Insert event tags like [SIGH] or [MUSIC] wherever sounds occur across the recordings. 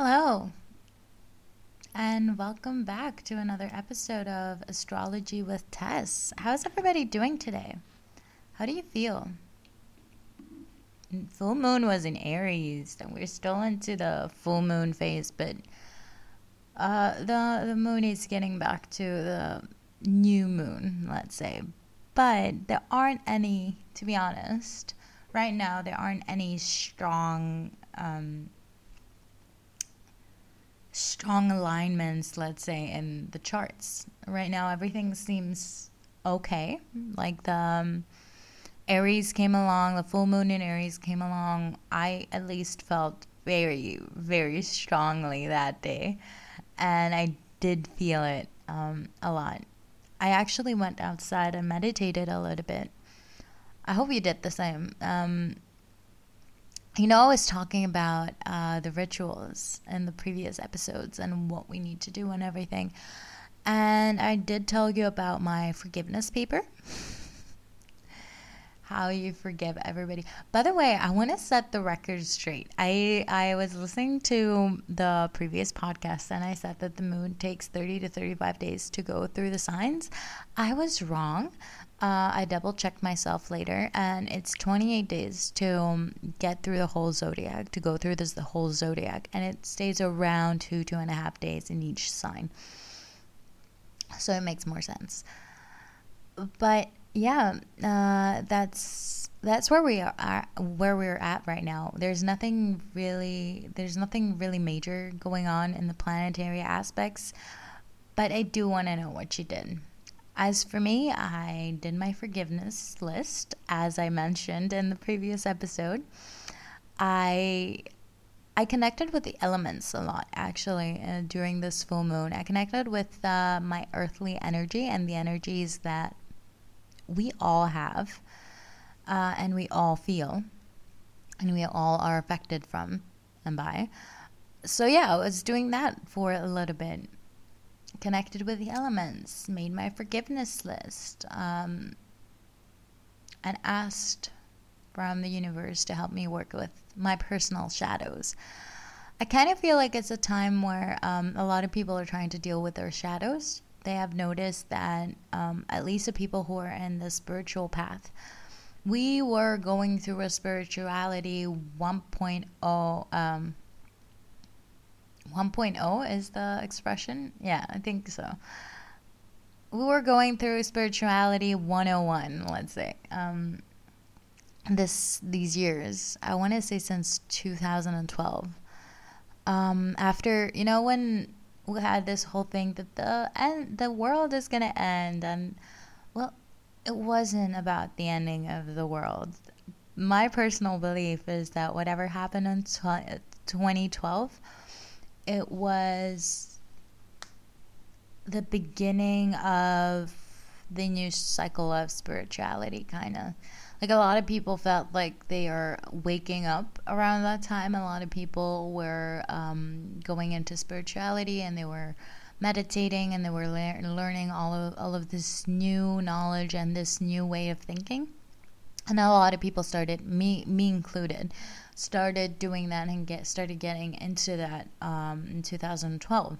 Hello, and welcome back to another episode of Astrology with Tess. How's everybody doing today? How do you feel? Full moon was in Aries, and we're still into the full moon phase, but uh, the the moon is getting back to the new moon, let's say. But there aren't any, to be honest, right now there aren't any strong um, strong alignments, let's say, in the charts. Right now, everything seems okay. Like the um, Aries came along, the full moon in Aries came along. I at least felt very, very strongly that day. And I did feel it um, a lot. I actually went outside and meditated a little bit. I hope you did the same. Um, you know, I was talking about uh, the rituals in the previous episodes and what we need to do and everything. And I did tell you about my forgiveness paper. [LAUGHS] How you forgive everybody. By the way, I want to set the record straight. I I was listening to the previous podcast and I said that the moon takes 30 to 35 days to go through the signs. I was wrong. Uh, I double checked myself later, and it's 28 days to um, get through the whole zodiac, to go through this the whole zodiac, and it stays around two two and a half days in each sign. So it makes more sense. But yeah, uh, that's that's where we are where we're at right now. There's nothing really there's nothing really major going on in the planetary aspects, but I do want to know what you did. As for me, I did my forgiveness list, as I mentioned in the previous episode. I I connected with the elements a lot actually uh, during this full moon. I connected with uh, my earthly energy and the energies that we all have uh, and we all feel and we all are affected from and by. So, yeah, I was doing that for a little bit connected with the elements, made my forgiveness list, um, and asked from the universe to help me work with my personal shadows. I kind of feel like it's a time where um, a lot of people are trying to deal with their shadows. They have noticed that, um, at least the people who are in the spiritual path, we were going through a spirituality 1.0 um, 1.0 is the expression? Yeah, I think so. We were going through spirituality 101, let's say. Um, this these years, I want to say since 2012. Um, after you know when we had this whole thing that the end the world is gonna end, and well, it wasn't about the ending of the world. My personal belief is that whatever happened in 2012 it was the beginning of the new cycle of spirituality, kind of. Like a lot of people felt like they are waking up around that time. A lot of people were um, going into spirituality and they were meditating and they were le- learning all of all of this new knowledge and this new way of thinking. And a lot of people started, me me included, started doing that and get started getting into that um, in 2012.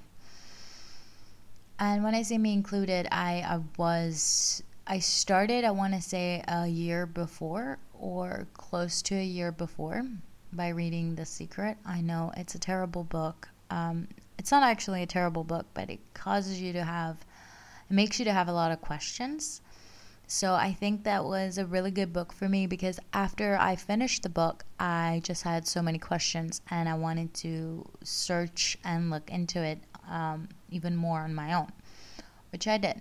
And when I say me included, I, I was I started I want to say a year before or close to a year before by reading The Secret. I know it's a terrible book. Um, it's not actually a terrible book, but it causes you to have it makes you to have a lot of questions so I think that was a really good book for me because after I finished the book, I just had so many questions and I wanted to search and look into it um, even more on my own, which I did.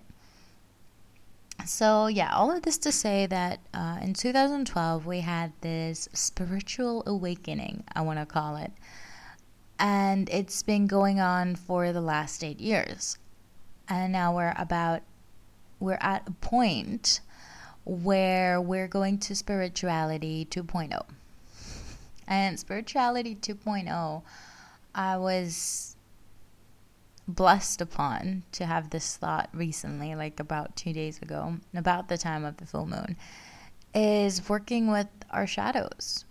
So, yeah, all of this to say that uh, in 2012 we had this spiritual awakening, I want to call it. And it's been going on for the last eight years. And now we're about we're at a point where we're going to spirituality 2.0. And spirituality 2.0, I was blessed upon to have this thought recently, like about two days ago, about the time of the full moon, is working with our shadows.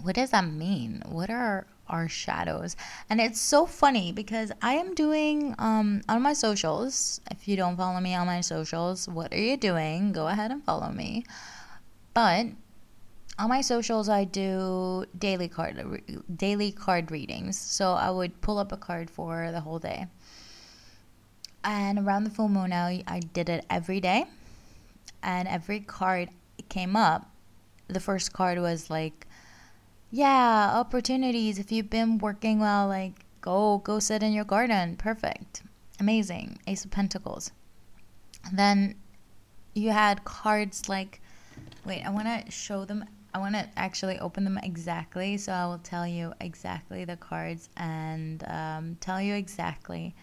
What does that mean? What are our shadows. And it's so funny because I am doing um, on my socials. If you don't follow me on my socials, what are you doing? Go ahead and follow me. But on my socials, I do daily card daily card readings. So I would pull up a card for the whole day. And around the full moon, I, I did it every day. And every card came up. The first card was like yeah, opportunities. If you've been working well, like go go sit in your garden. Perfect. Amazing. Ace of Pentacles. Then you had cards like wait, I want to show them I want to actually open them exactly so I will tell you exactly the cards and um, tell you exactly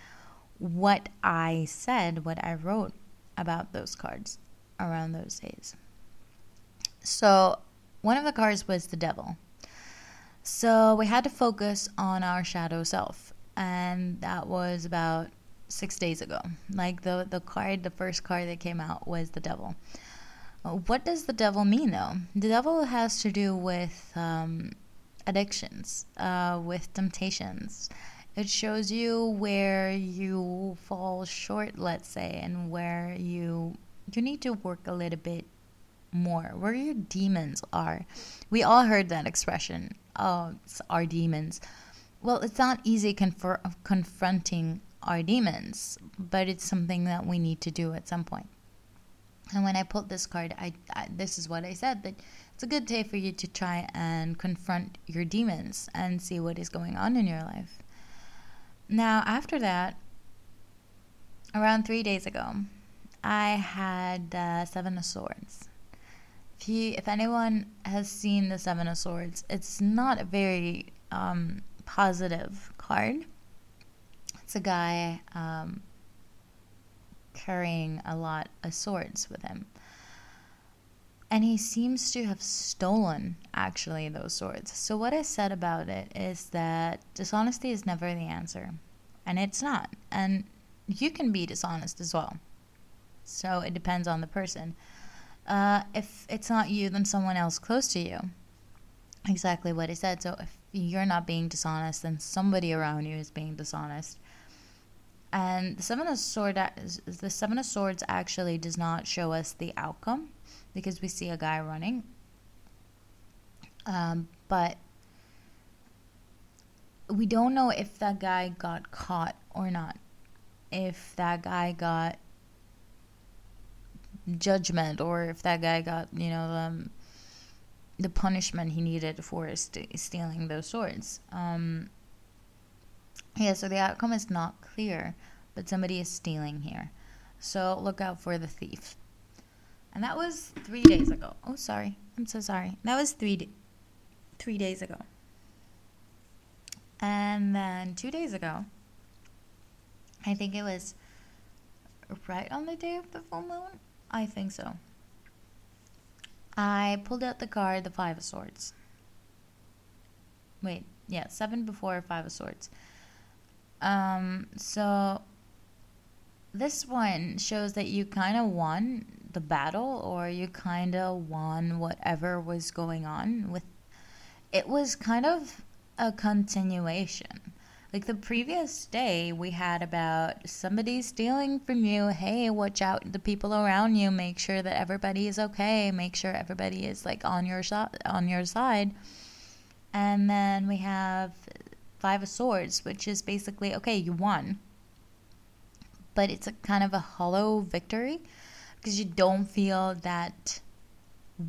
what I said, what I wrote about those cards around those days. So, one of the cards was the devil. So we had to focus on our shadow self, and that was about six days ago. Like the the card, the first card that came out was the devil. Uh, what does the devil mean, though? The devil has to do with um, addictions, uh, with temptations. It shows you where you fall short, let's say, and where you you need to work a little bit more, where your demons are. We all heard that expression uh, our demons. Well, it's not easy confer- confronting our demons, but it's something that we need to do at some point. And when I pulled this card, I, I, this is what I said that it's a good day for you to try and confront your demons and see what is going on in your life. Now, after that, around three days ago, I had uh, Seven of Swords if you, if anyone has seen the Seven of Swords, it's not a very um, positive card. It's a guy um, carrying a lot of swords with him. And he seems to have stolen, actually, those swords. So, what I said about it is that dishonesty is never the answer. And it's not. And you can be dishonest as well. So, it depends on the person. Uh, if it's not you, then someone else close to you. Exactly what he said. So if you're not being dishonest, then somebody around you is being dishonest. And the seven of swords, the seven of swords actually does not show us the outcome because we see a guy running. Um, but we don't know if that guy got caught or not. If that guy got judgment or if that guy got you know um, the punishment he needed for st- stealing those swords. Um, yeah, so the outcome is not clear, but somebody is stealing here. So look out for the thief. And that was three days ago. Oh, sorry. I'm so sorry. That was three, d- three days ago. And then two days ago, I think it was right on the day of the full moon. I think so. I pulled out the card, the Five of Swords. Wait, yeah, seven before Five of Swords. Um, so this one shows that you kind of won the battle, or you kind of won whatever was going on with. It was kind of a continuation like the previous day, we had about somebody stealing from you. Hey, watch out the people around you. Make sure that everybody is okay. Make sure everybody is like on your so- on your side. And then we have Five of Swords, which is basically okay, you won. But it's a kind of a hollow victory because you don't feel that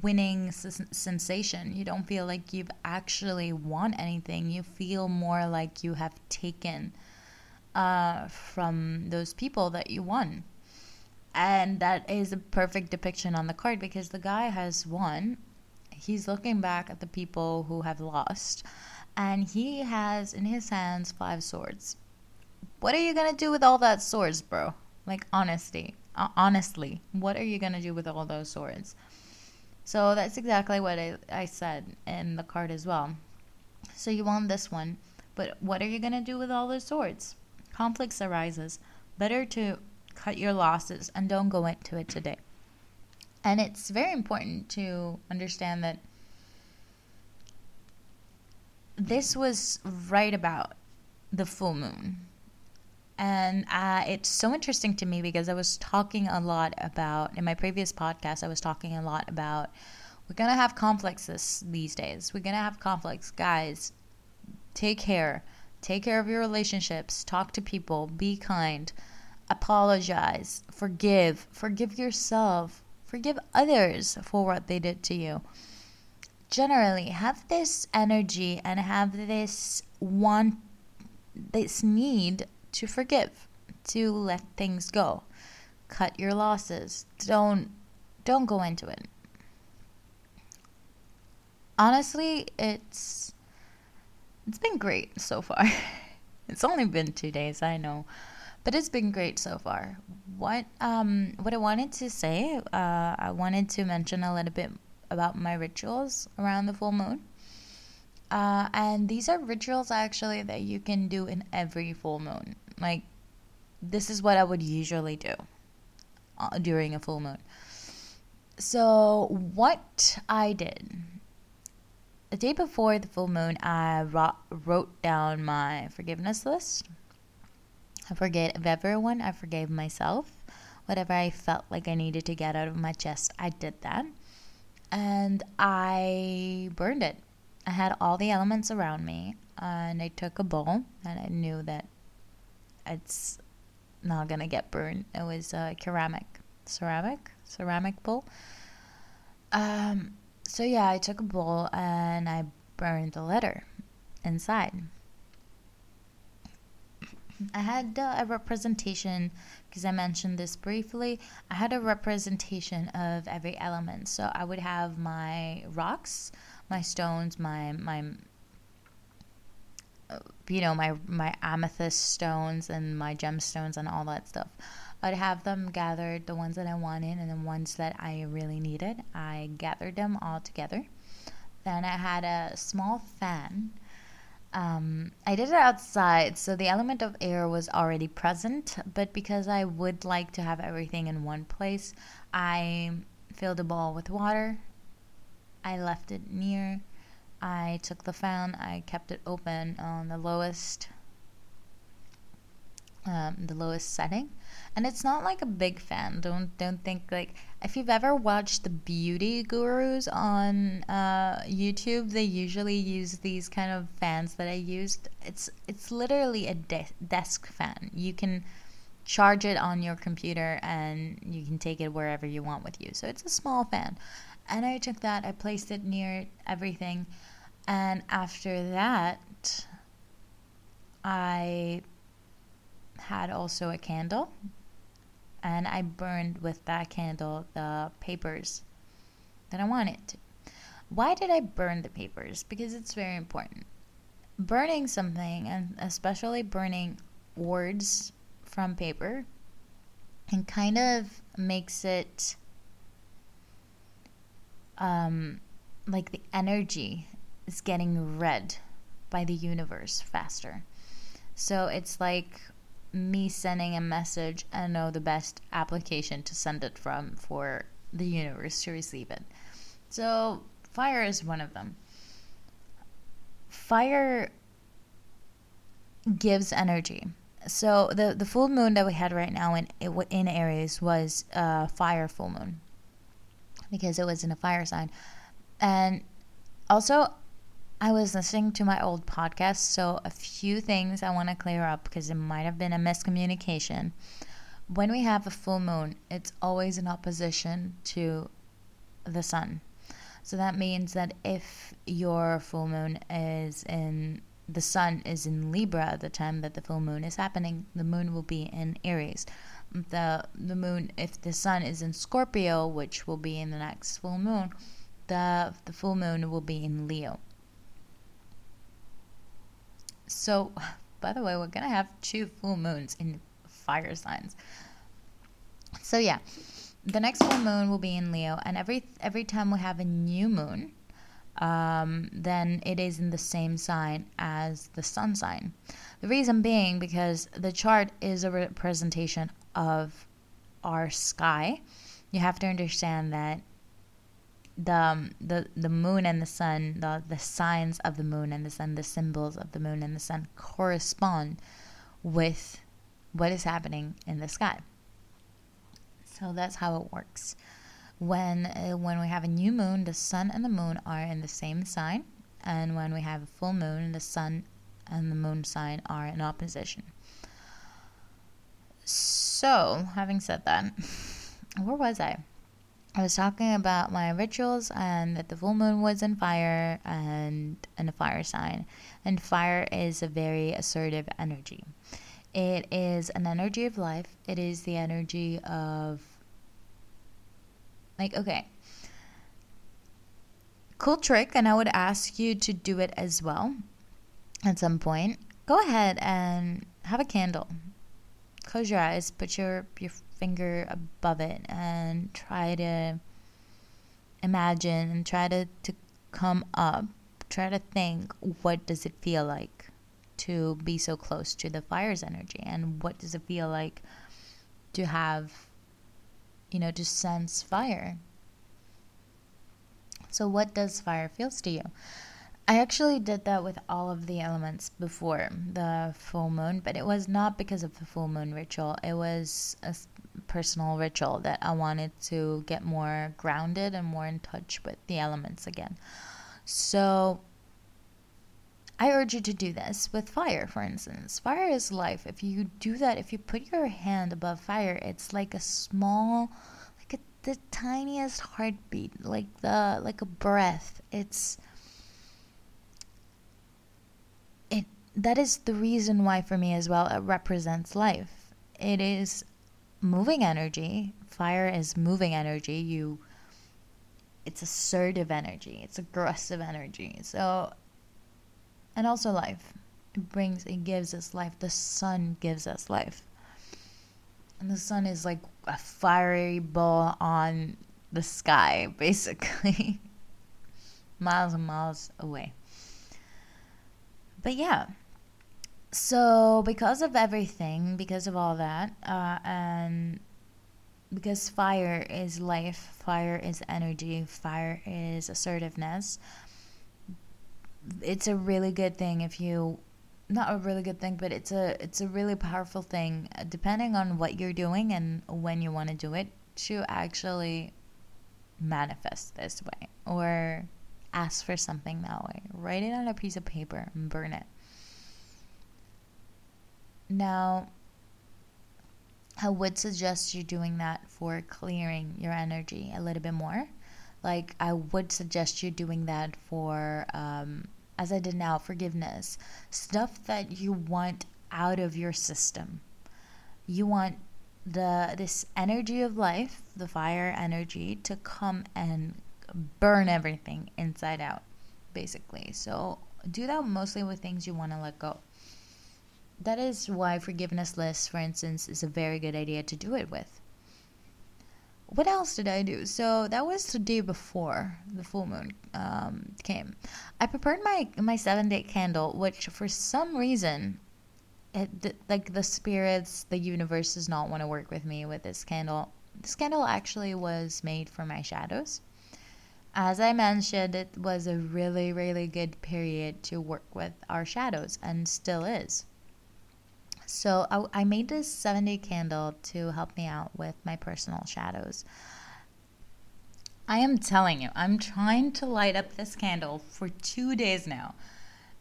winning sensation. You don't feel like you've actually won anything. You feel more like you have taken uh, from those people that you won. And that is a perfect depiction on the card because the guy has won. He's looking back at the people who have lost. And he has in his hands five swords. What are you going to do with all that swords, bro? Like, honesty. Honestly, what are you going to do with all those swords? So that's exactly what I, I said in the card as well. So you want this one, but what are you going to do with all the swords? Conflicts arises. Better to cut your losses and don't go into it today. And it's very important to understand that this was right about the full moon. And uh, it's so interesting to me because I was talking a lot about, in my previous podcast, I was talking a lot about we're going to have conflicts these days. We're going to have conflicts. Guys, take care. Take care of your relationships. Talk to people. Be kind. Apologize. Forgive. Forgive yourself. Forgive others for what they did to you generally have this energy and have this want this need to forgive to let things go. Cut your losses. Don't don't go into it. Honestly it's it's been great so far. [LAUGHS] It's only been two days i know but it's been great so far. What um what i wanted to say uh i wanted to mention a little bit about my rituals around the full moon. Uh, and these are rituals actually that you can do in every full moon. Like, this is what I would usually do uh, during a full moon. So, what I did the day before the full moon, I ro- wrote down my forgiveness list. I forgave everyone, I forgave myself. Whatever I felt like I needed to get out of my chest, I did that and I burned it. I had all the elements around me, and I took a bowl, and I knew that it's not gonna get burned. It was a ceramic, ceramic, ceramic bowl. Um, so yeah, I took a bowl and I burned the letter inside. I had uh, a representation because I mentioned this briefly. I had a representation of every element. So I would have my rocks, my stones, my my you know my my amethyst stones and my gemstones and all that stuff. I'd have them gathered, the ones that I wanted and the ones that I really needed. I gathered them all together. Then I had a small fan um, I did it outside, so the element of air was already present, but because I would like to have everything in one place, I filled a bowl with water. I left it near. I took the fan, I kept it open on the lowest um, the lowest setting. And it's not like a big fan. Don't don't think like if you've ever watched the beauty gurus on uh, youtube they usually use these kind of fans that i used. It's it's literally a de- desk fan. You can charge it on your computer and you can take it wherever you want with you. So it's a small fan and i took that i placed it near everything and after that i had also a candle and I burned with that candle the papers that I wanted to. Why did I burn the papers? Because it's very important. Burning something, and especially burning words from paper, and kind of makes it um, like the energy is getting read by the universe faster. So it's like me sending a message and know the best application to send it from for the universe to receive it. So, fire is one of them. Fire gives energy. So the the full moon that we had right now in in Aries was a fire full moon because it was in a fire sign, and also I was listening to my old podcast, so a few things I want to clear up because it might have been a miscommunication. When we have a full moon, it's always in opposition to the sun. So that means that if your full moon is in the sun is in Libra at the time that the full moon is happening, the moon will be in Aries. The the moon if the sun is in Scorpio, which will be in the next full moon, the the full moon will be in Leo. So, [LAUGHS] by the way, we're going to have two full moons in fire signs. So, yeah, the next full moon will be in Leo, and every every time we have a new moon, um, then it is in the same sign as the sun sign. The reason being because the chart is a representation of our sky. You have to understand that the um, the the moon and the sun, the the signs of the moon and the sun, the symbols of the moon and the sun correspond with what is happening in the sky. So that's how it works. When uh, when we have a new moon, the sun and the moon are in the same sign, and when we have a full moon, the sun and the moon sign are in opposition. So, having said that, [LAUGHS] where was I? I was talking about my rituals and that the full moon was in fire and in a fire sign. And fire is a very assertive energy. It is an energy of life. It is the energy of like okay. Cool trick and I would ask you to do it as well at some point. Go ahead and have a candle. Close your eyes, put your your finger above it and try to imagine and try to, to come up. Try to think what does it feel like to be so close to the fire's energy? And what does it feel like to have you know to sense fire? So what does fire feels to you I actually did that with all of the elements before the full moon, but it was not because of the full moon ritual. It was a personal ritual that I wanted to get more grounded and more in touch with the elements again. So I urge you to do this with fire, for instance. Fire is life. If you do that, if you put your hand above fire, it's like a small, like a, the tiniest heartbeat, like the like a breath. It's that is the reason why for me as well it represents life. It is moving energy. Fire is moving energy. You it's assertive energy. It's aggressive energy. So and also life. It brings it gives us life. The sun gives us life. And the sun is like a fiery ball on the sky [LAUGHS] basically. [LAUGHS] Miles and miles away. But yeah so because of everything because of all that uh, and because fire is life fire is energy fire is assertiveness it's a really good thing if you not a really good thing but it's a it's a really powerful thing uh, depending on what you're doing and when you want to do it to actually manifest this way or ask for something that way. Write it on a piece of paper and burn it now, I would suggest you doing that for clearing your energy a little bit more. Like, I would suggest you doing that for, um, as I did now, forgiveness. Stuff that you want out of your system. You want the this energy of life, the fire energy, to come and burn everything inside out, basically. So do that mostly with things you want to let go that is why forgiveness lists, for instance, is a very good idea to do it with. What else did I do? So that was the day before the full moon um, came. I prepared my my seven day candle, which for some reason, it, like the spirits, the universe does not want to work with me with this candle. This candle actually was made for my shadows. As I mentioned, it was a really, really good period to work with our shadows and still is. So I, I made this seven day candle to help me out with my personal shadows. I am telling you, I'm trying to light up this candle for two days now,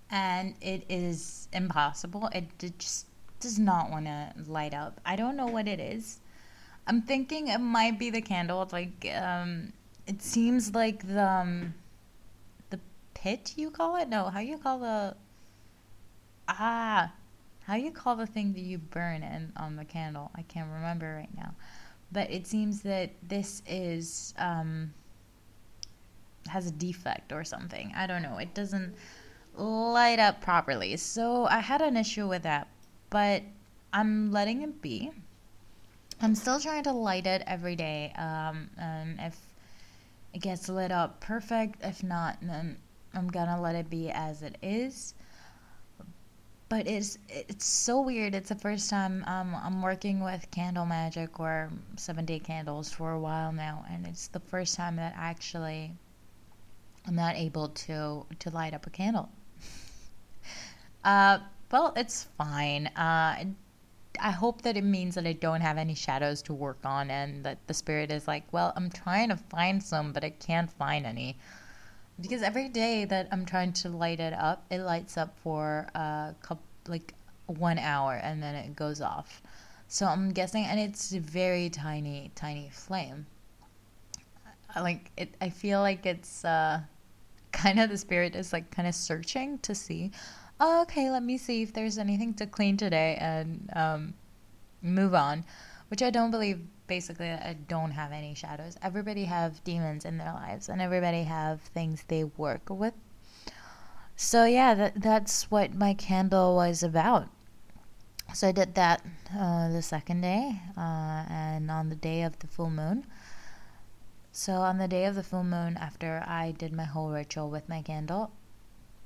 and it is impossible. It, just does not want to light up. I don't know what it is. I'm thinking it might be the candle. It's like um, it seems like the um, the pit you call it. No, how you call the ah how you call the thing that you burn in on the candle? I can't remember right now. But it seems that this is um, has a defect or something. I don't know. It doesn't light up properly. So I had an issue with that, but I'm letting it be. I'm still trying to light it every day. Um, and if it gets lit up perfect, if not, then I'm gonna let it be as it is but it's it's so weird. It's the first time um, I'm working with candle magic or seven day candles for a while now, and it's the first time that actually I'm not able to to light up a candle. [LAUGHS] uh, well, it's fine. Uh, I hope that it means that I don't have any shadows to work on, and that the spirit is like, well, I'm trying to find some, but I can't find any. Because every day that I'm trying to light it up, it lights up for a couple, like one hour, and then it goes off. So I'm guessing, and it's a very tiny, tiny flame. Like it, I feel like it's uh, kind of the spirit is like kind of searching to see oh, okay, let me see if there's anything to clean today and um, move on. Which I don't believe. Basically, I don't have any shadows. Everybody have demons in their lives, and everybody have things they work with. So yeah, that that's what my candle was about. So I did that uh, the second day, uh, and on the day of the full moon. So on the day of the full moon, after I did my whole ritual with my candle,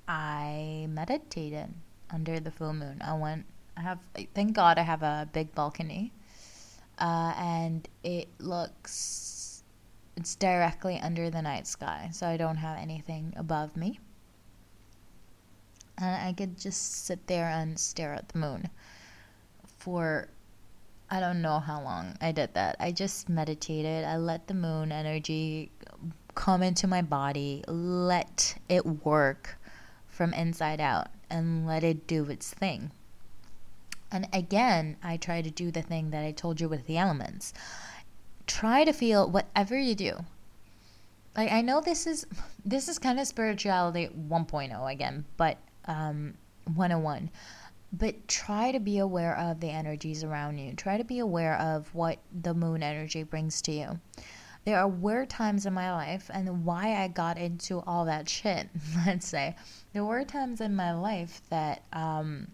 I meditated under the full moon. I went. I have. Thank God I have a big balcony, uh, and it looks. It's directly under the night sky, so I don't have anything above me. And I could just sit there and stare at the moon for I don't know how long I did that. I just meditated. I let the moon energy come into my body, let it work from inside out and let it do its thing. And again, I try to do the thing that I told you with the elements. Try to feel whatever you do. Like I know this is this is kind of spirituality 1.0 again, but um 101. But try to be aware of the energies around you. Try to be aware of what the moon energy brings to you there are weird times in my life and why I got into all that shit, [LAUGHS] let's say. There were times in my life that um,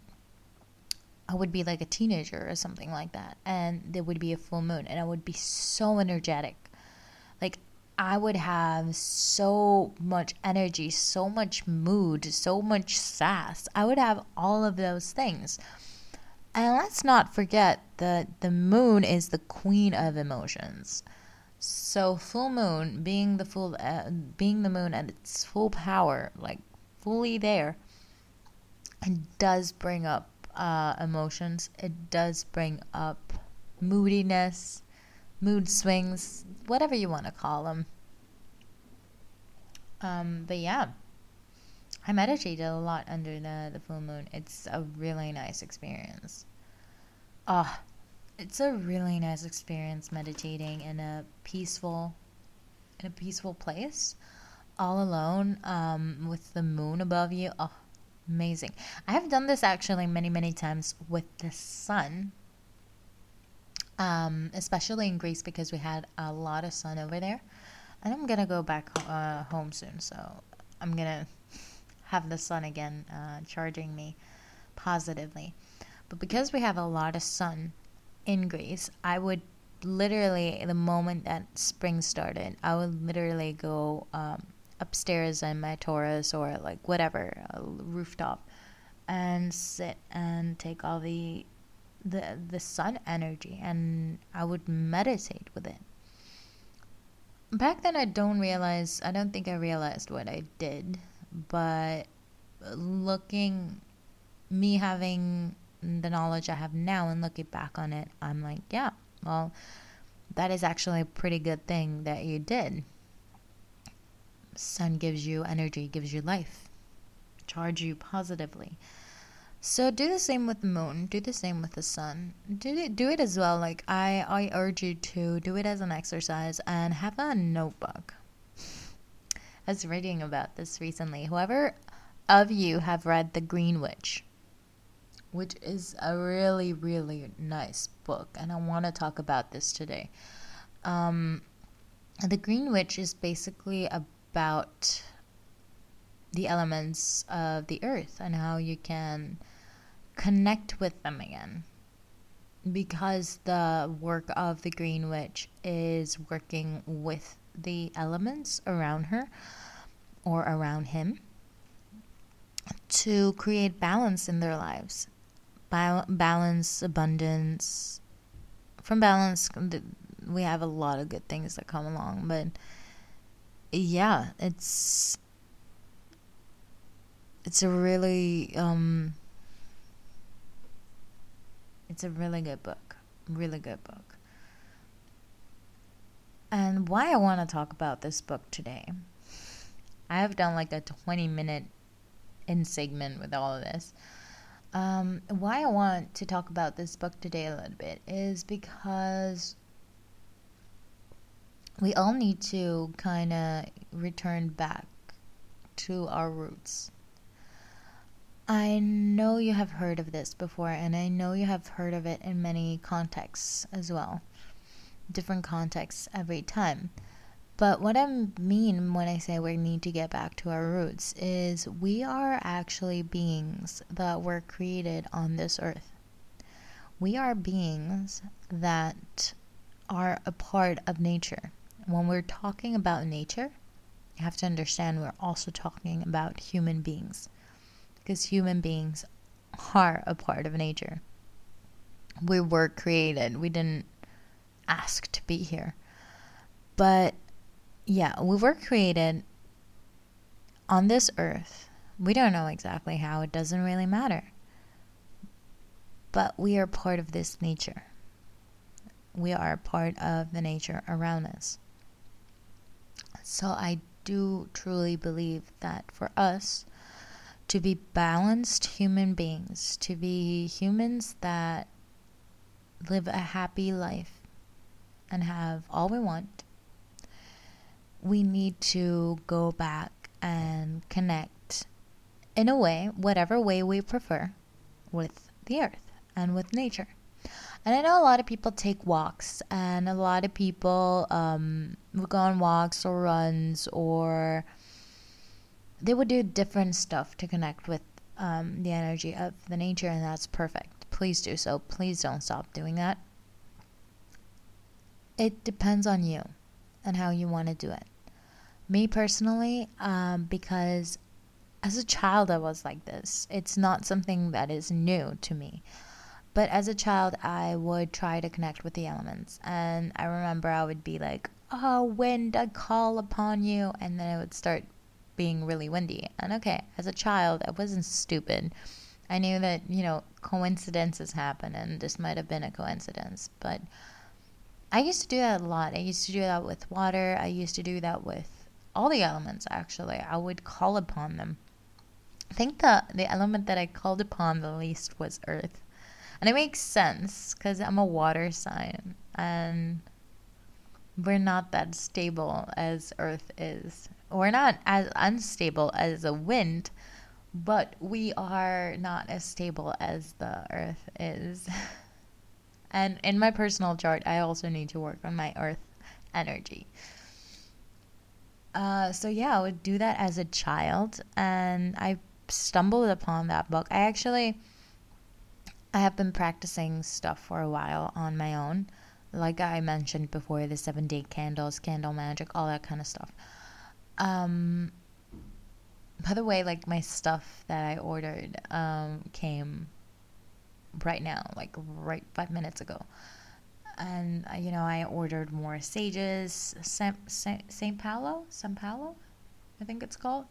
I would be like a teenager or something like that, and there would be a full moon, and I would be so energetic. Like, I would have so much energy, so much mood, so much sass. I would have all of those things. And let's not forget that the moon is the queen of emotions. So full moon, being the full, uh, being the moon at its full power, like fully there, it does bring up uh, emotions. It does bring up moodiness, mood swings, whatever you want to call them. Um, but yeah, I meditated a lot under the the full moon. It's a really nice experience. Ah, it's a really nice experience meditating in a peaceful in a peaceful place all alone um, with the moon above you oh amazing. I have done this actually many many times with the sun um, especially in greece because we had a lot of sun over there. And i'm gonna go back uh, home soon so i'm gonna [LAUGHS] have the sun again uh, charging me positively. But because we have a lot of sun in Greece, I would literally the moment that spring started, I would literally go um, upstairs in my Taurus or like whatever rooftop and sit and take all the the the sun energy and I would meditate with it. Back then I don't realize I don't think I realized what I did, but looking me having the knowledge I have now and looking back on it, I'm like, yeah, well, that is actually a pretty good thing that you did. Sun gives you energy, gives you life, charge you positively. So do the same with the moon. Do the same with the sun. Do it. Do it as well. Like I, I urge you to do it as an exercise and have a notebook. I was reading about this recently. Whoever of you have read The Green Witch, which is a really, really nice book, and I want to talk about this today. Um, the Green Witch is basically about the elements of the earth and how you can connect with them again. Because the work of the Green Witch is working with the elements around her or around him to create balance in their lives balance, abundance. From balance, we have a lot of good things that come along, but yeah, it's it's a really um it's a really good book. Really good book. And why I want to talk about this book today. I have done like a 20 minute in segment with all of this. Um, why I want to talk about this book today a little bit is because we all need to kind of return back to our roots. I know you have heard of this before, and I know you have heard of it in many contexts as well. Different contexts every time. But what I mean when I say we need to get back to our roots is we are actually beings that were created on this earth. We are beings that are a part of nature. When we're talking about nature, you have to understand we're also talking about human beings because human beings are a part of nature. We were created, we didn't ask to be here. But yeah, we were created on this earth. We don't know exactly how, it doesn't really matter. But we are part of this nature. We are part of the nature around us. So I do truly believe that for us to be balanced human beings, to be humans that live a happy life and have all we want we need to go back and connect in a way, whatever way we prefer, with the earth and with nature. And I know a lot of people take walks, and a lot of people um, will go on walks or runs, or they would do different stuff to connect with um, the energy of the nature, and that's perfect. Please do so. Please don't stop doing that. It depends on you and how you want to do it. Me personally, um, because as a child I was like this. It's not something that is new to me. But as a child, I would try to connect with the elements. And I remember I would be like, oh, wind, I call upon you. And then it would start being really windy. And okay, as a child, I wasn't stupid. I knew that, you know, coincidences happen and this might have been a coincidence. But I used to do that a lot. I used to do that with water. I used to do that with all the elements actually. I would call upon them. I think the the element that I called upon the least was earth. And it makes sense cuz I'm a water sign and we're not that stable as earth is. We're not as unstable as a wind, but we are not as stable as the earth is. [LAUGHS] and in my personal chart, I also need to work on my earth energy. Uh, so yeah, I would do that as a child, and I stumbled upon that book. I actually, I have been practicing stuff for a while on my own, like I mentioned before, the seven day candles, candle magic, all that kind of stuff. Um, by the way, like my stuff that I ordered um, came right now, like right five minutes ago and uh, you know I ordered more sages, Saint Saint Paulo, San Paulo, I think it's called.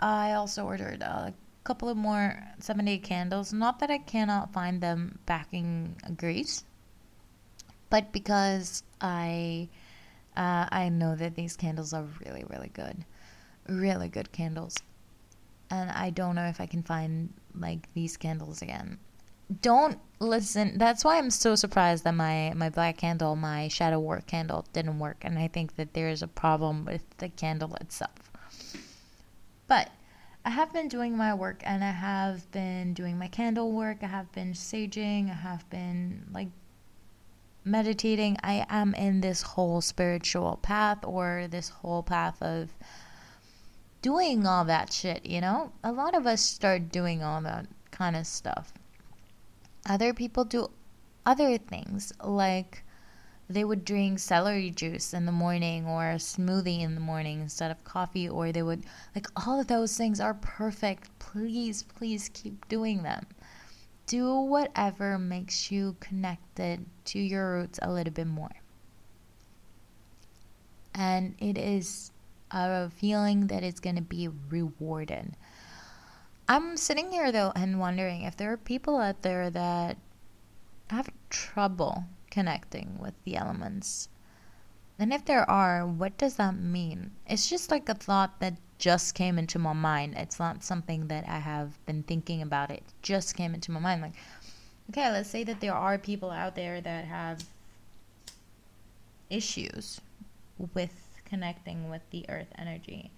I also ordered a couple of more seven day candles. Not that I cannot find them back in Greece, but because I uh, I know that these candles are really really good, really good candles, and I don't know if I can find like these candles again don't listen. That's why I'm so surprised that my my black candle, my shadow work candle, didn't work, and I think that there is a problem with the candle itself. But I have been doing my work, and I have been doing my candle work. I have been saging. I have been like meditating. I am in this whole spiritual path, or this whole path of doing all that shit. You know, a lot of us start doing all that kind of stuff other people do other things like they would drink celery juice in the morning or a smoothie in the morning instead of coffee or they would like all of those things are perfect. Please please keep doing them. Do whatever makes you connected to your roots a little bit more. And it is a feeling that is going to be rewarded I'm sitting here though and wondering if there are people out there that have trouble connecting with the elements. And if there are, what does that mean? It's just like a thought that just came into my mind. It's not something that I have been thinking about. It just came into my mind. Like, okay, let's say that there are people out there that have issues with connecting with the earth energy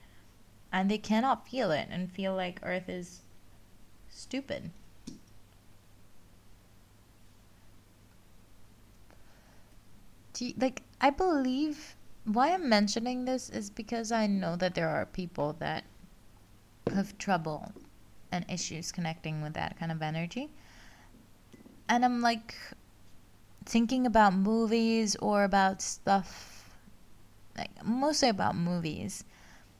and they cannot feel it and feel like earth is stupid Do you, like I believe why I'm mentioning this is because I know that there are people that have trouble and issues connecting with that kind of energy. And I'm like thinking about movies or about stuff like mostly about movies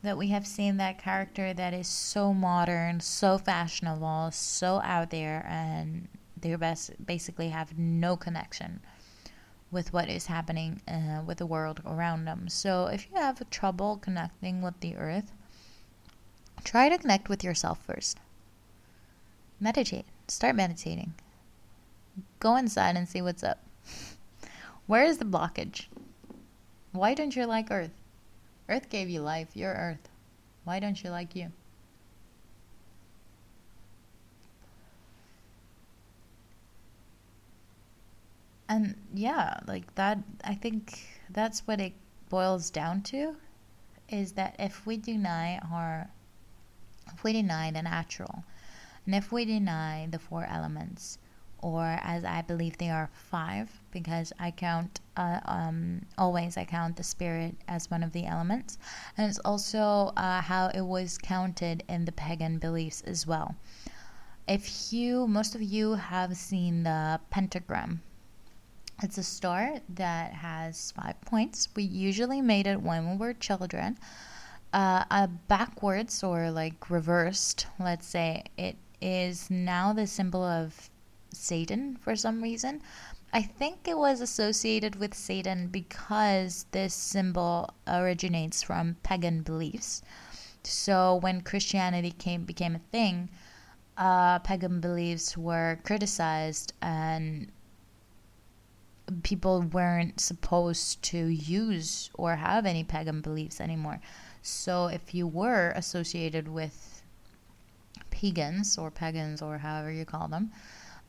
that we have seen that character that is so modern, so fashionable, so out there and they best basically have no connection with what is happening uh, with the world around them. So if you have trouble connecting with the earth, try to connect with yourself first. Meditate. Start meditating. Go inside and see what's up. [LAUGHS] Where is the blockage? Why don't you like Earth? Earth gave you life. You're Earth. Why don't you like you? And yeah like that i think that's what it boils down to is that if we deny our if we deny the natural and if we deny the four elements or as i believe they are five because i count uh, um, always i count the spirit as one of the elements and it's also uh, how it was counted in the pagan beliefs as well. If you most of you have seen the pentagram it's a star that has five points. We usually made it when we were children. Uh, backwards or like reversed, let's say, it is now the symbol of Satan for some reason. I think it was associated with Satan because this symbol originates from pagan beliefs. So when Christianity came became a thing, uh, pagan beliefs were criticized and people weren't supposed to use or have any pagan beliefs anymore. So if you were associated with pagans or pagans or however you call them,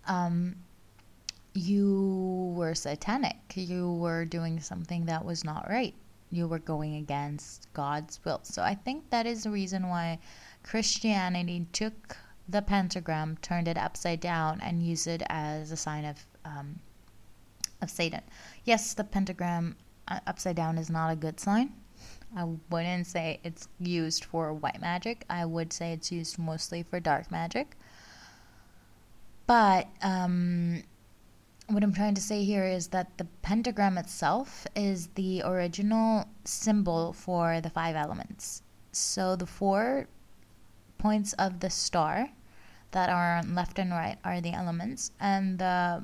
um, you were satanic. You were doing something that was not right. You were going against God's will. So I think that is the reason why Christianity took the pentagram, turned it upside down, and used it as a sign of um, of Satan. Yes, the pentagram uh, upside down is not a good sign. I wouldn't say it's used for white magic. I would say it's used mostly for dark magic. But um, what I'm trying to say here is that the pentagram itself is the original symbol for the five elements. So the four points of the star that are on left and right are the elements, and the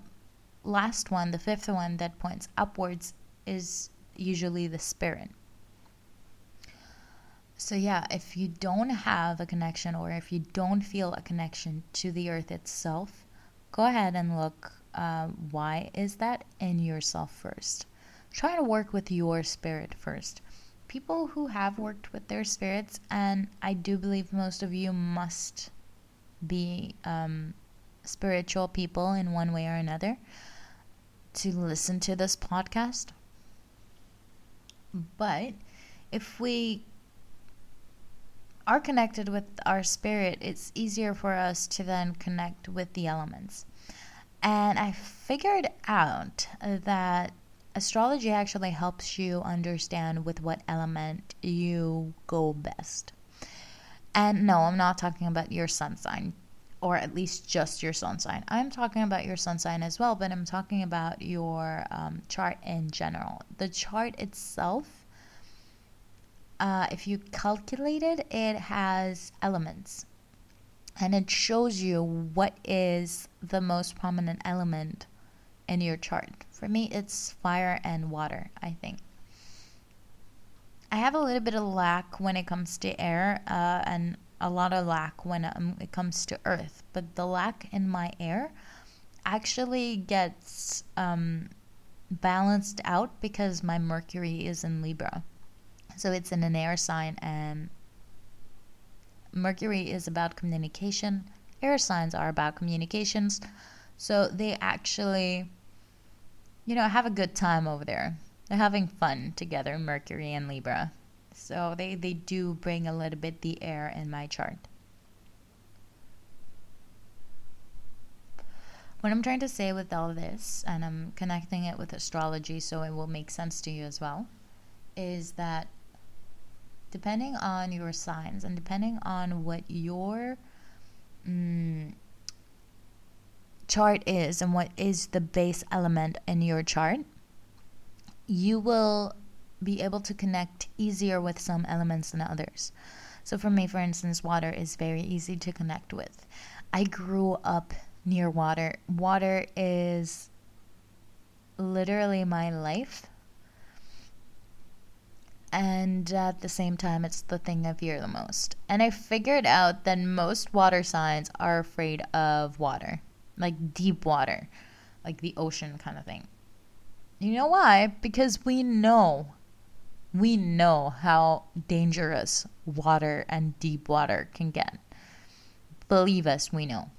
last one, the fifth one that points upwards, is usually the spirit. So, yeah, if you don't have a connection or if you don't feel a connection to the earth itself, go ahead and look uh, why is that in yourself first. Try to work with your spirit first. People who have worked with their spirits, and I do believe most of you must be um, spiritual people in one way or another to listen to this podcast. But if we are connected with our spirit, it's easier for us to then connect with the elements. And I figured out that astrology actually helps you understand with what element you go best. And no, I'm not talking about your sun sign or at least just your sun sign. I'm talking about your sun sign as well, but I'm talking about your um, chart in general. The chart itself, uh, if you calculate it, it has elements and it shows you what is the most prominent element in your chart. For me, it's fire and water, I think. I have a little bit of lack when it comes to air, uh, and a lot of lack when um, it comes to earth, but the lack in my air actually gets um, balanced out because my Mercury is in Libra. So it's in an air sign, and Mercury is about communication. Air signs are about communications. So they actually, you know, have a good time over there. They're having fun together, Mercury and Libra. So they, they do bring a little bit the air in my chart. What I'm trying to say with all this, and I'm connecting it with astrology so it will make sense to you as well, is that depending on your signs and depending on what your mm, chart is and what is the base element in your chart, you will be able to connect easier with some elements than others. So, for me, for instance, water is very easy to connect with. I grew up near water. Water is literally my life. And at the same time, it's the thing I fear the most. And I figured out that most water signs are afraid of water, like deep water, like the ocean kind of thing. You know why? Because we know, we know how dangerous water and deep water can get. Believe us, we know.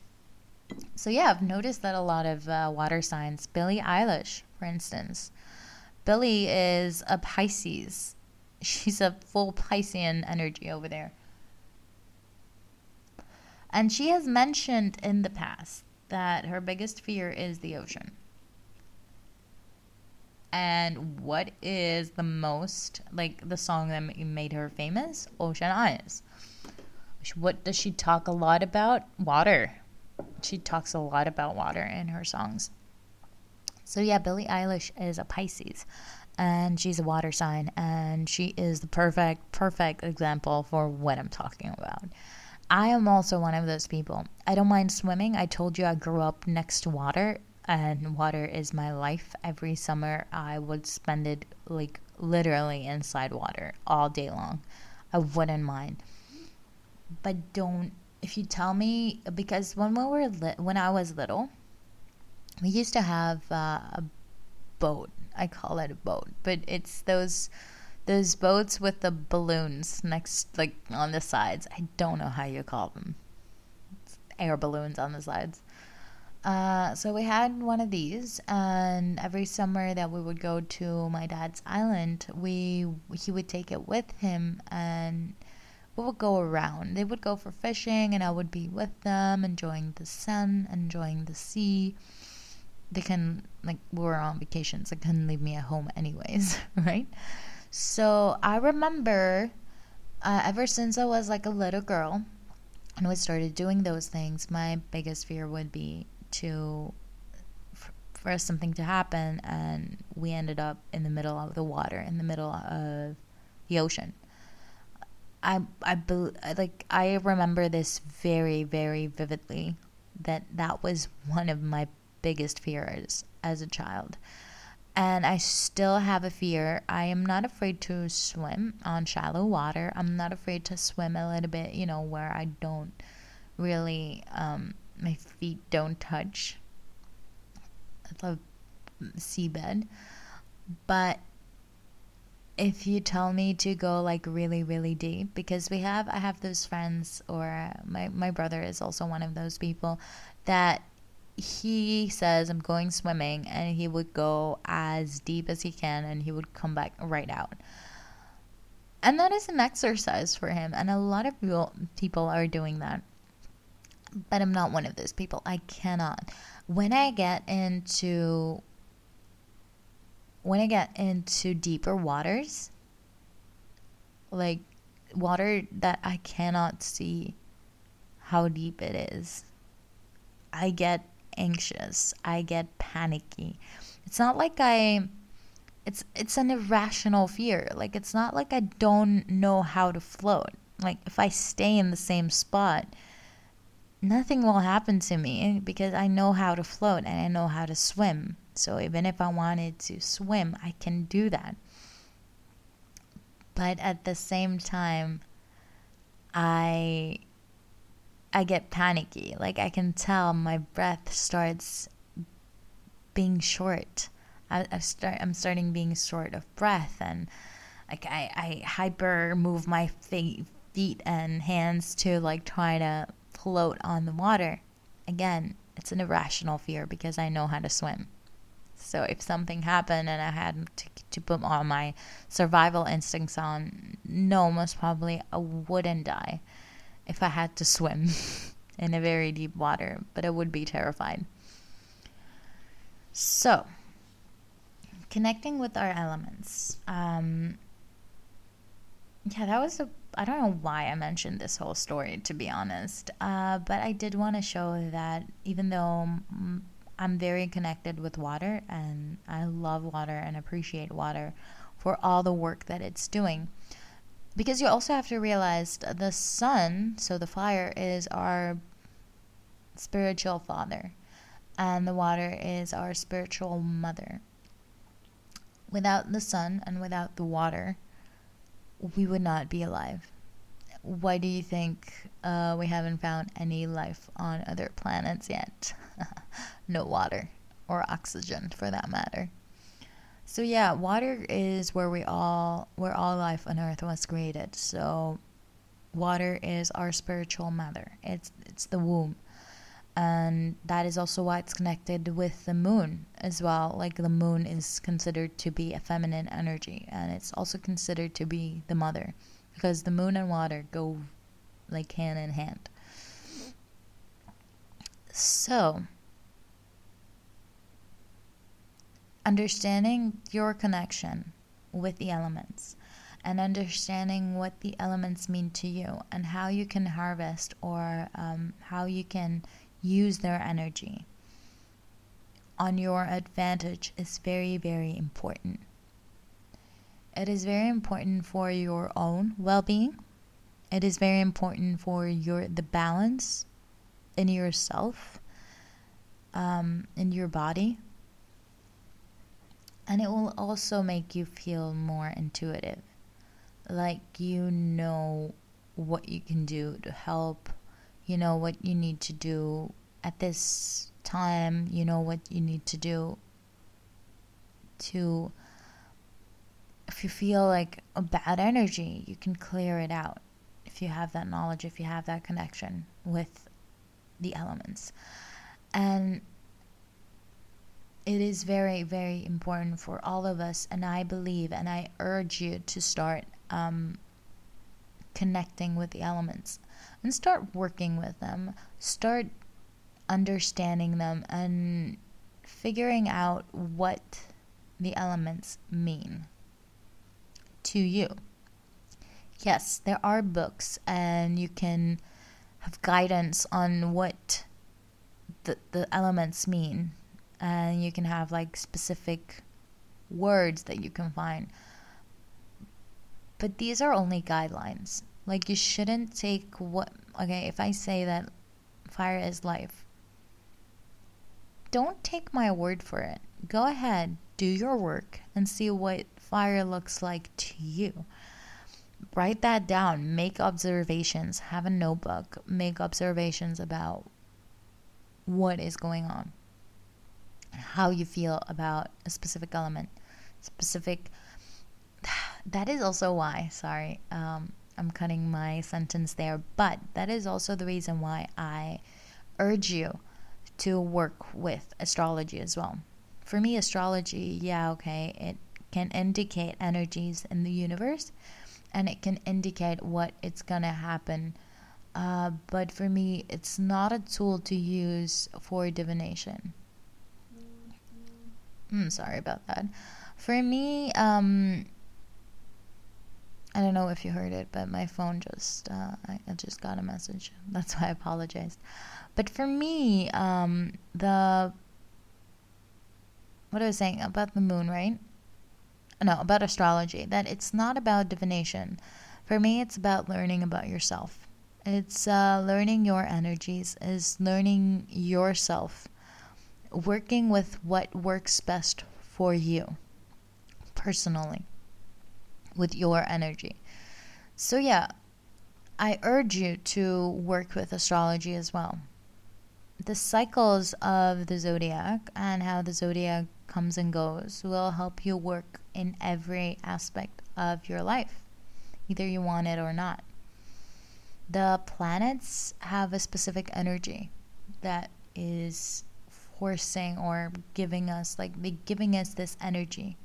So yeah, I've noticed that a lot of uh, water signs. Billie Eilish, for instance. Billie is a Pisces. [LAUGHS] She's a full Piscean energy over there. And she has mentioned in the past that her biggest fear is the ocean. And what is the most, like the song that made her famous? Ocean Eyes. What does she talk a lot about? Water she talks a lot about water in her songs. So yeah, Billie Eilish is a Pisces and she's a water sign and she is the perfect perfect example for what I'm talking about. I am also one of those people. I don't mind swimming. I told you I grew up next to water and water is my life. Every summer I would spend it like literally inside water all day long. I wouldn't mind. But don't if you tell me because when we were li- when I was little, we used to have uh, a boat. I call it a boat, but it's those those boats with the balloons next like on the sides. I don't know how you call them. It's air balloons on the sides. Uh, so we had one of these, and every summer that we would go to my dad's island, we he would take it with him, and we would go around. They would go for fishing, and I would be with them, enjoying the sun, enjoying the sea. They can, like, we were on vacation, they couldn't leave me at home, anyways, [LAUGHS] right? So I remember uh, ever since I was like a little girl and we started doing those things, my biggest fear would be to for something to happen and we ended up in the middle of the water, in the middle of the ocean. I I like I remember this very very vividly that that was one of my biggest fears as a child. And I still have a fear. I am not afraid to swim on shallow water. I'm not afraid to swim a little bit, you know, where I don't really um, my feet don't touch I the seabed. But if you tell me to go like really really deep because we have i have those friends or my, my brother is also one of those people that he says i'm going swimming and he would go as deep as he can and he would come back right out and that is an exercise for him and a lot of people are doing that but i'm not one of those people i cannot when i get into when I get into deeper waters, like water that I cannot see how deep it is, I get anxious. I get panicky. It's not like I it's it's an irrational fear. Like it's not like I don't know how to float. Like if I stay in the same spot, nothing will happen to me because I know how to float and I know how to swim. So even if I wanted to swim, I can do that. But at the same time, I I get panicky. Like I can tell my breath starts being short. I, I start I'm starting being short of breath and like I, I hyper move my feet and hands to like try to float on the water. Again, it's an irrational fear because I know how to swim. So if something happened and I had to, to put all my survival instincts on, no, most probably I wouldn't die if I had to swim [LAUGHS] in a very deep water, but I would be terrified. So, connecting with our elements. Um, yeah, that was a. I don't know why I mentioned this whole story, to be honest. Uh, but I did want to show that even though I'm very connected with water and I love water and appreciate water for all the work that it's doing, because you also have to realize the sun, so the fire, is our spiritual father, and the water is our spiritual mother. Without the sun and without the water, we would not be alive. Why do you think uh, we haven't found any life on other planets yet? [LAUGHS] no water or oxygen for that matter. So yeah, water is where we all where all life on earth was created. So water is our spiritual mother. It's it's the womb. And that is also why it's connected with the moon as well. Like the moon is considered to be a feminine energy and it's also considered to be the mother because the moon and water go like hand in hand. So, understanding your connection with the elements and understanding what the elements mean to you and how you can harvest or um, how you can use their energy on your advantage is very, very important. It is very important for your own well-being. It is very important for your the balance in yourself, um, in your body, and it will also make you feel more intuitive, like you know what you can do to help. You know what you need to do at this time. You know what you need to do to if you feel like a bad energy, you can clear it out if you have that knowledge, if you have that connection with the elements. And it is very, very important for all of us. And I believe and I urge you to start um, connecting with the elements and start working with them. Start understanding them and figuring out what the elements mean to you. Yes, there are books, and you can have guidance on what the, the elements mean, and you can have like specific words that you can find. But these are only guidelines. Like, you shouldn't take what, okay, if I say that fire is life, don't take my word for it. Go ahead, do your work, and see what fire looks like to you. Write that down, make observations, have a notebook, make observations about what is going on, how you feel about a specific element, specific. [SIGHS] That is also why, sorry, um, I'm cutting my sentence there, but that is also the reason why I urge you to work with astrology as well. For me, astrology, yeah, okay, it can indicate energies in the universe and it can indicate what it's to happen. Uh, but for me, it's not a tool to use for divination. Mm, sorry about that. For me, um, I don't know if you heard it, but my phone just uh, I, just got a message. [LAUGHS] That's why I apologized. But for me, um, the what I was saying about the moon, right? no, about astrology, that it's not about divination. For me, it's about learning about yourself. It's uh, learning your energies, is learning yourself, working with what works best for you personally with your energy. So, yeah, I urge you to work with astrology as well. The cycles of the zodiac and how the zodiac comes and goes will help you work in every aspect of your life, either you want it or not. The planets have a specific energy that is forcing or giving us like giving us this energy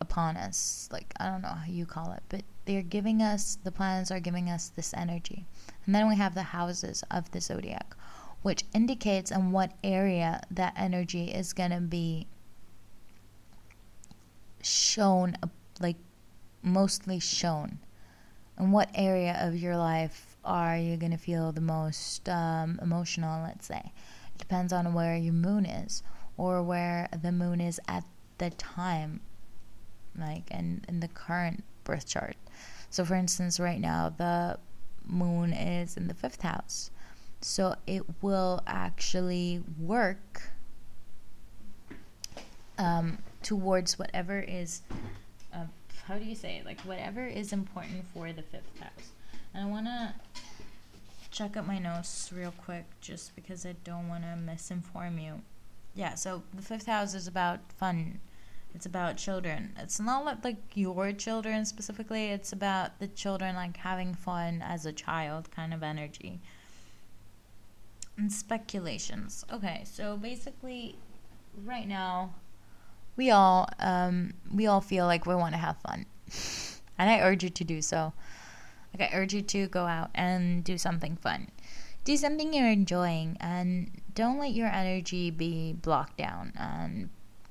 upon us like i don't know how you call it but they're giving us the planets are giving us this energy. And then we have the houses of the zodiac which indicates in what area that energy is going to be shown like mostly shown. In what area of your life are you going to feel the most um, emotional let's say? It depends on where your moon is or where the moon is at the time like in, in the current birth chart. So for instance right now the moon is in the fifth house. So it will actually work um, towards whatever is uh, how do you say it? Like whatever is important for the fifth house. And i want to check up my notes real quick just because i don't want to misinform you. Yeah so the fifth house is about fun it's about children. It's not like your children specifically. It's about the children like having fun as a child kind of energy. And speculations. Okay so basically right now we all um, we all feel like we want to have fun, [LAUGHS] and I urge you to do so. Like I urge you to go out and do something fun, do something you're enjoying, and don't let your energy be blocked down and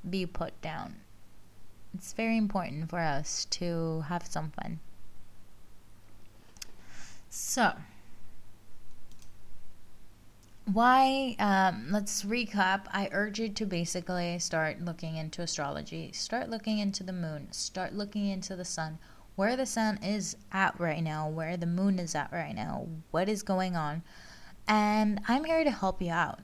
be put down. It's very important for us to have some fun. So why um, let's recap. I urge you to basically start looking into astrology. Start looking into the moon. Start looking into the sun. Where the sun is at right now where the moon is at right now what is going on. And i'm here to help you out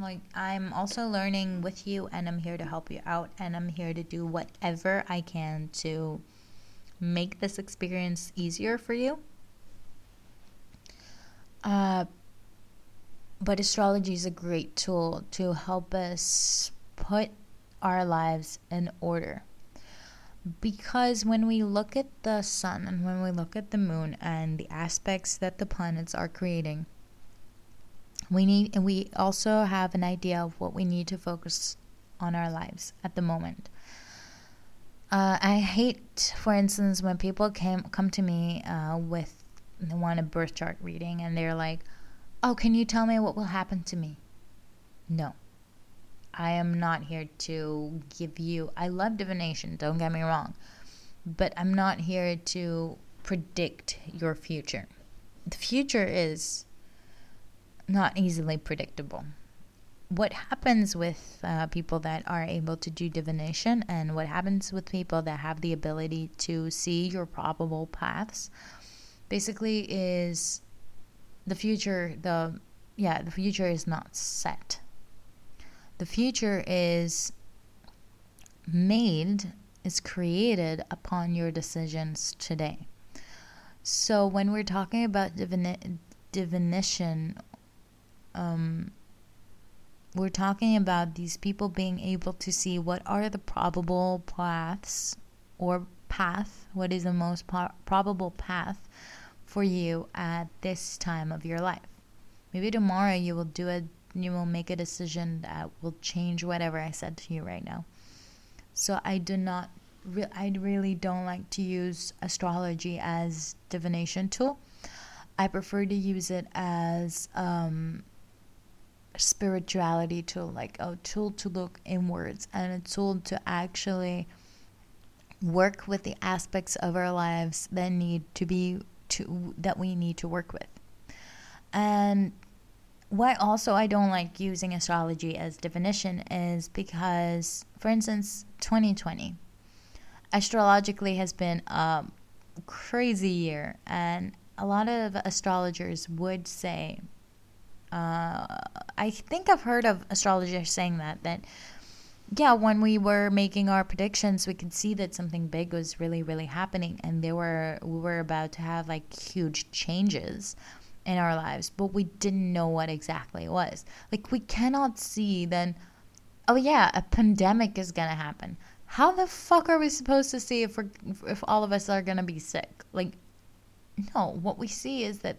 like i'm also learning with you and i'm here to help you out and i'm here to do whatever i can to make this experience easier for you uh, but astrology is a great tool to help us put our lives in order. Because when we look at the sun and when we look at the moon and the aspects that the planets are creating, we need and we also have an idea of what we need to focus on our lives at the moment. Uh, I hate, for instance, when people came come to me uh, with they want a birth chart reading and they're like, Oh, can you tell me what will happen to me? No. I am not here to give you. I love divination, don't get me wrong. But I'm not here to predict your future. The future is not easily predictable. What happens with uh, people that are able to do divination and what happens with people that have the ability to see your probable paths basically is the future the yeah the future is not set the future is made is created upon your decisions today so when we're talking about divination um, we're talking about these people being able to see what are the probable paths or path what is the most po- probable path for you at this time of your life. Maybe tomorrow you will do it, you will make a decision that will change whatever I said to you right now. So I do not, re- I really don't like to use astrology as divination tool. I prefer to use it as um, spirituality tool, like a tool to look inwards and a tool to actually work with the aspects of our lives that need to be to that we need to work with. And why also I don't like using astrology as divination is because, for instance, 2020 astrologically has been a crazy year, and a lot of astrologers would say, uh, I think I've heard of astrologers saying that that yeah, when we were making our predictions, we could see that something big was really, really happening, and they were we were about to have like huge changes in our lives, but we didn't know what exactly it was. Like we cannot see then. Oh yeah, a pandemic is gonna happen. How the fuck are we supposed to see if we're if all of us are gonna be sick? Like, no. What we see is that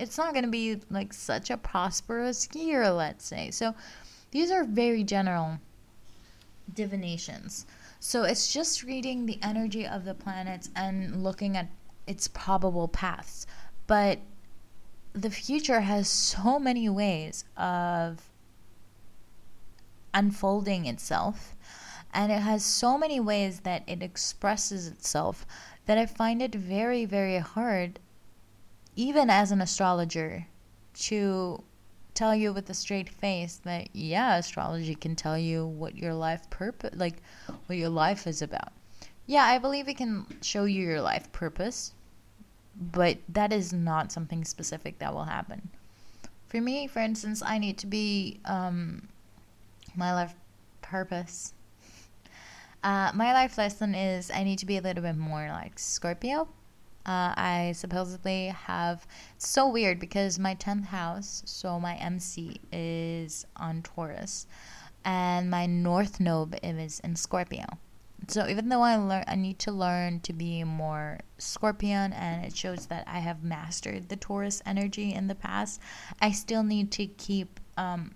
it's not gonna be like such a prosperous year. Let's say so. These are very general divinations. So it's just reading the energy of the planets and looking at its probable paths. But the future has so many ways of unfolding itself and it has so many ways that it expresses itself that I find it very, very hard, even as an astrologer, to tell you with a straight face that yeah, astrology can tell you what your life purpose like what your life is about. Yeah, I believe it can show you your life purpose, but that is not something specific that will happen. For me, for instance, I need to be um, my life purpose. Uh, my life lesson is I need to be a little bit more like Scorpio uh, I supposedly have. So weird because my 10th house, so my MC, is on Taurus, and my North Node is in Scorpio. So even though I learn, I need to learn to be more Scorpion, and it shows that I have mastered the Taurus energy in the past. I still need to keep um,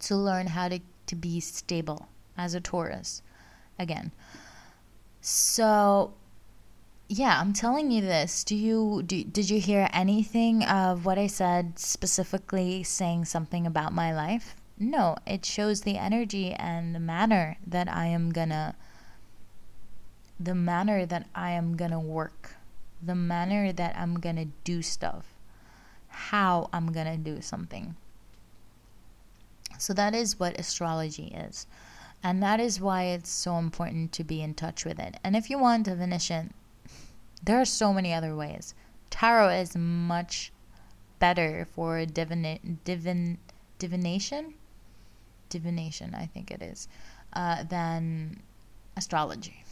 to learn how to to be stable as a Taurus again. So yeah, I'm telling you this. Do you do, did you hear anything of what I said specifically saying something about my life? No, it shows the energy and the manner that I am gonna the manner that I am gonna work, the manner that I'm gonna do stuff, how I'm gonna do something. So that is what astrology is. And that is why it's so important to be in touch with it. And if you want a divination, there are so many other ways. Tarot is much better for divina- divin- divination. Divination, I think it is, uh, than astrology.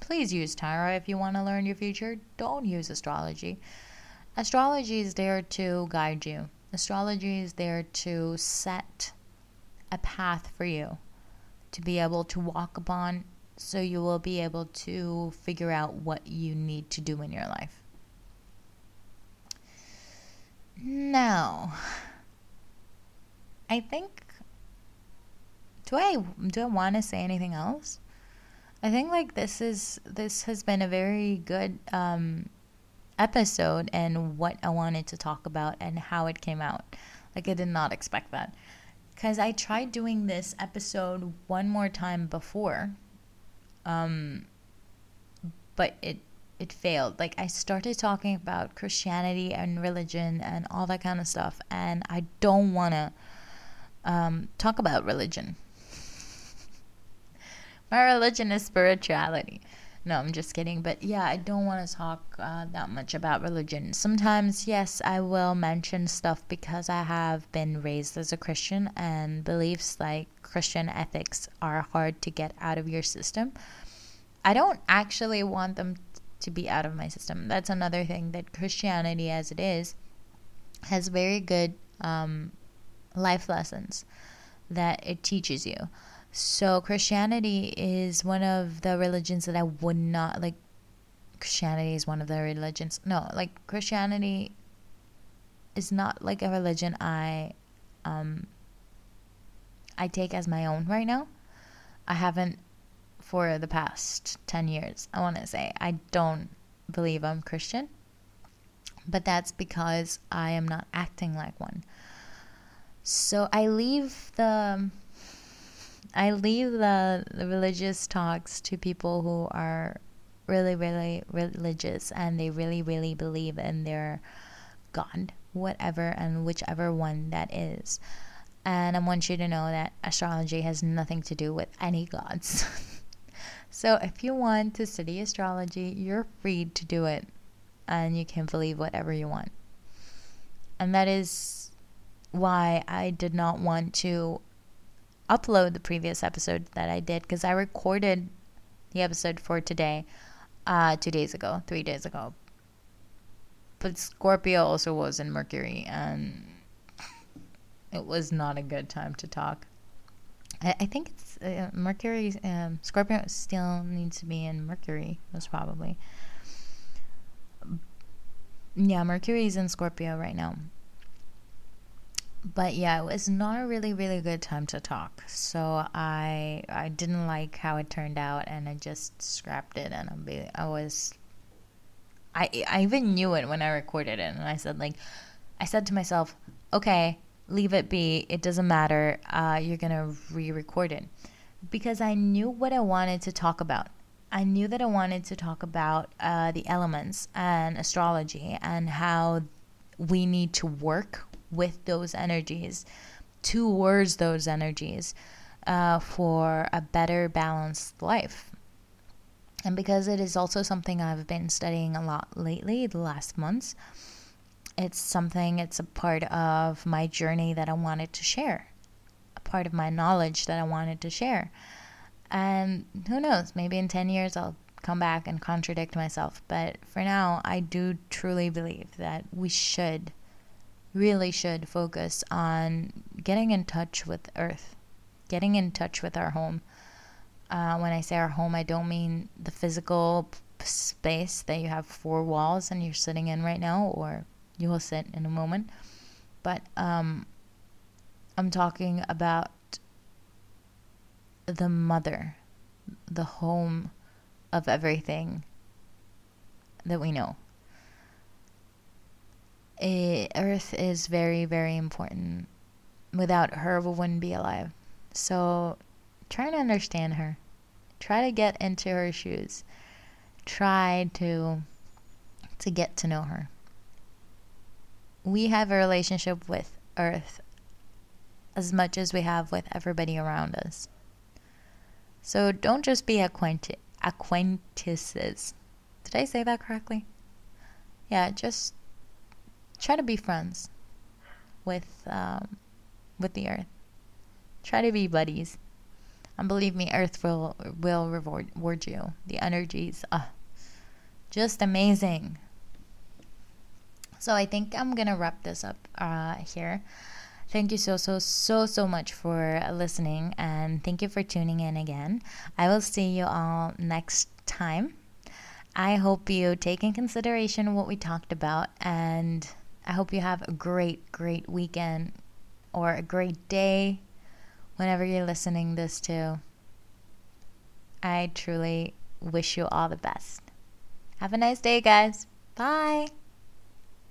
Please use tarot if you want to learn your future. Don't use astrology. Astrology is there to guide you. Astrology is there to set a path for you to be able to walk upon so you will be able to figure out what you need to do in your life. Now, I think do I do I want to say anything else? I think like this is this has been a very good um, episode and what I wanted to talk about and how it came out. Like I did not expect that because I tried doing this episode one more time before um, but it it failed. Like I started talking about Christianity and religion and all that kind of stuff, and I don't want to um, talk about religion. [LAUGHS] My religion is spirituality. No, I'm just kidding. But yeah, I don't want to talk uh, that much about religion. Sometimes, yes, I will mention stuff because I have been raised as a Christian and beliefs like Christian ethics are hard to get out of your system. I don't actually want them to be out of my system. That's another thing that Christianity, as it is, has very good um, life lessons that it teaches you. So Christianity is one of the religions that I would not like. Christianity is one of the religions. No, like Christianity is not like a religion I um I take as my own right now. I haven't for the past 10 years. I want to say I don't believe I'm Christian, but that's because I am not acting like one. So I leave the I leave the, the religious talks to people who are really, really religious and they really, really believe in their God, whatever and whichever one that is. And I want you to know that astrology has nothing to do with any gods. [LAUGHS] so if you want to study astrology, you're free to do it and you can believe whatever you want. And that is why I did not want to upload the previous episode that I did because I recorded the episode for today uh, two days ago, three days ago. But Scorpio also was in Mercury, and it was not a good time to talk. I, I think it's uh, Mercury, um, Scorpio still needs to be in Mercury, most probably. Yeah, Mercury's in Scorpio right now but yeah, it was not a really really good time to talk. So I I didn't like how it turned out, and I just scrapped it. And I I was I I even knew it when I recorded it, and I said like I said to myself, okay, leave it be. It doesn't matter. Uh, you're gonna re-record it because I knew what I wanted to talk about. I knew that I wanted to talk about uh, the elements and astrology and how we need to work with those energies, towards those energies, uh, for a better balanced life. And because it is also something I've been studying a lot lately, the last months, it's something, it's a part of my journey that I wanted to share, a part of my knowledge that I wanted to share. And who knows, maybe in 10 years I'll come back and contradict myself. But for now, I do truly believe that we should really should focus on getting in touch with Earth, getting in touch with our home. Uh, when I say our home, I don't mean the physical space that you have four walls and you're sitting in right now, or you will sit in a moment. But um, I'm talking about the mother, the home of everything that we know it, Earth is very, very important. Without her, we wouldn't be alive. So try to understand her. Try to get into her shoes. Try to to get to know her. We have a relationship with Earth as much as we have with everybody around us. So don't just be acquaint- acquaintances. Did I say that correctly? Yeah, just try to be friends with um, with the earth. Try to be buddies. And believe me, Earth will will reward, reward you. The energies, uh, just amazing. So I think I'm gonna wrap this up uh, here. Thank you so so so so much for listening, and thank you for tuning in again. I will see you all next time. I hope you take in consideration what we talked about and I hope you have a great, great weekend or a great day whenever you're listening this to. I truly wish you all the best. Have a nice day, guys. Bye.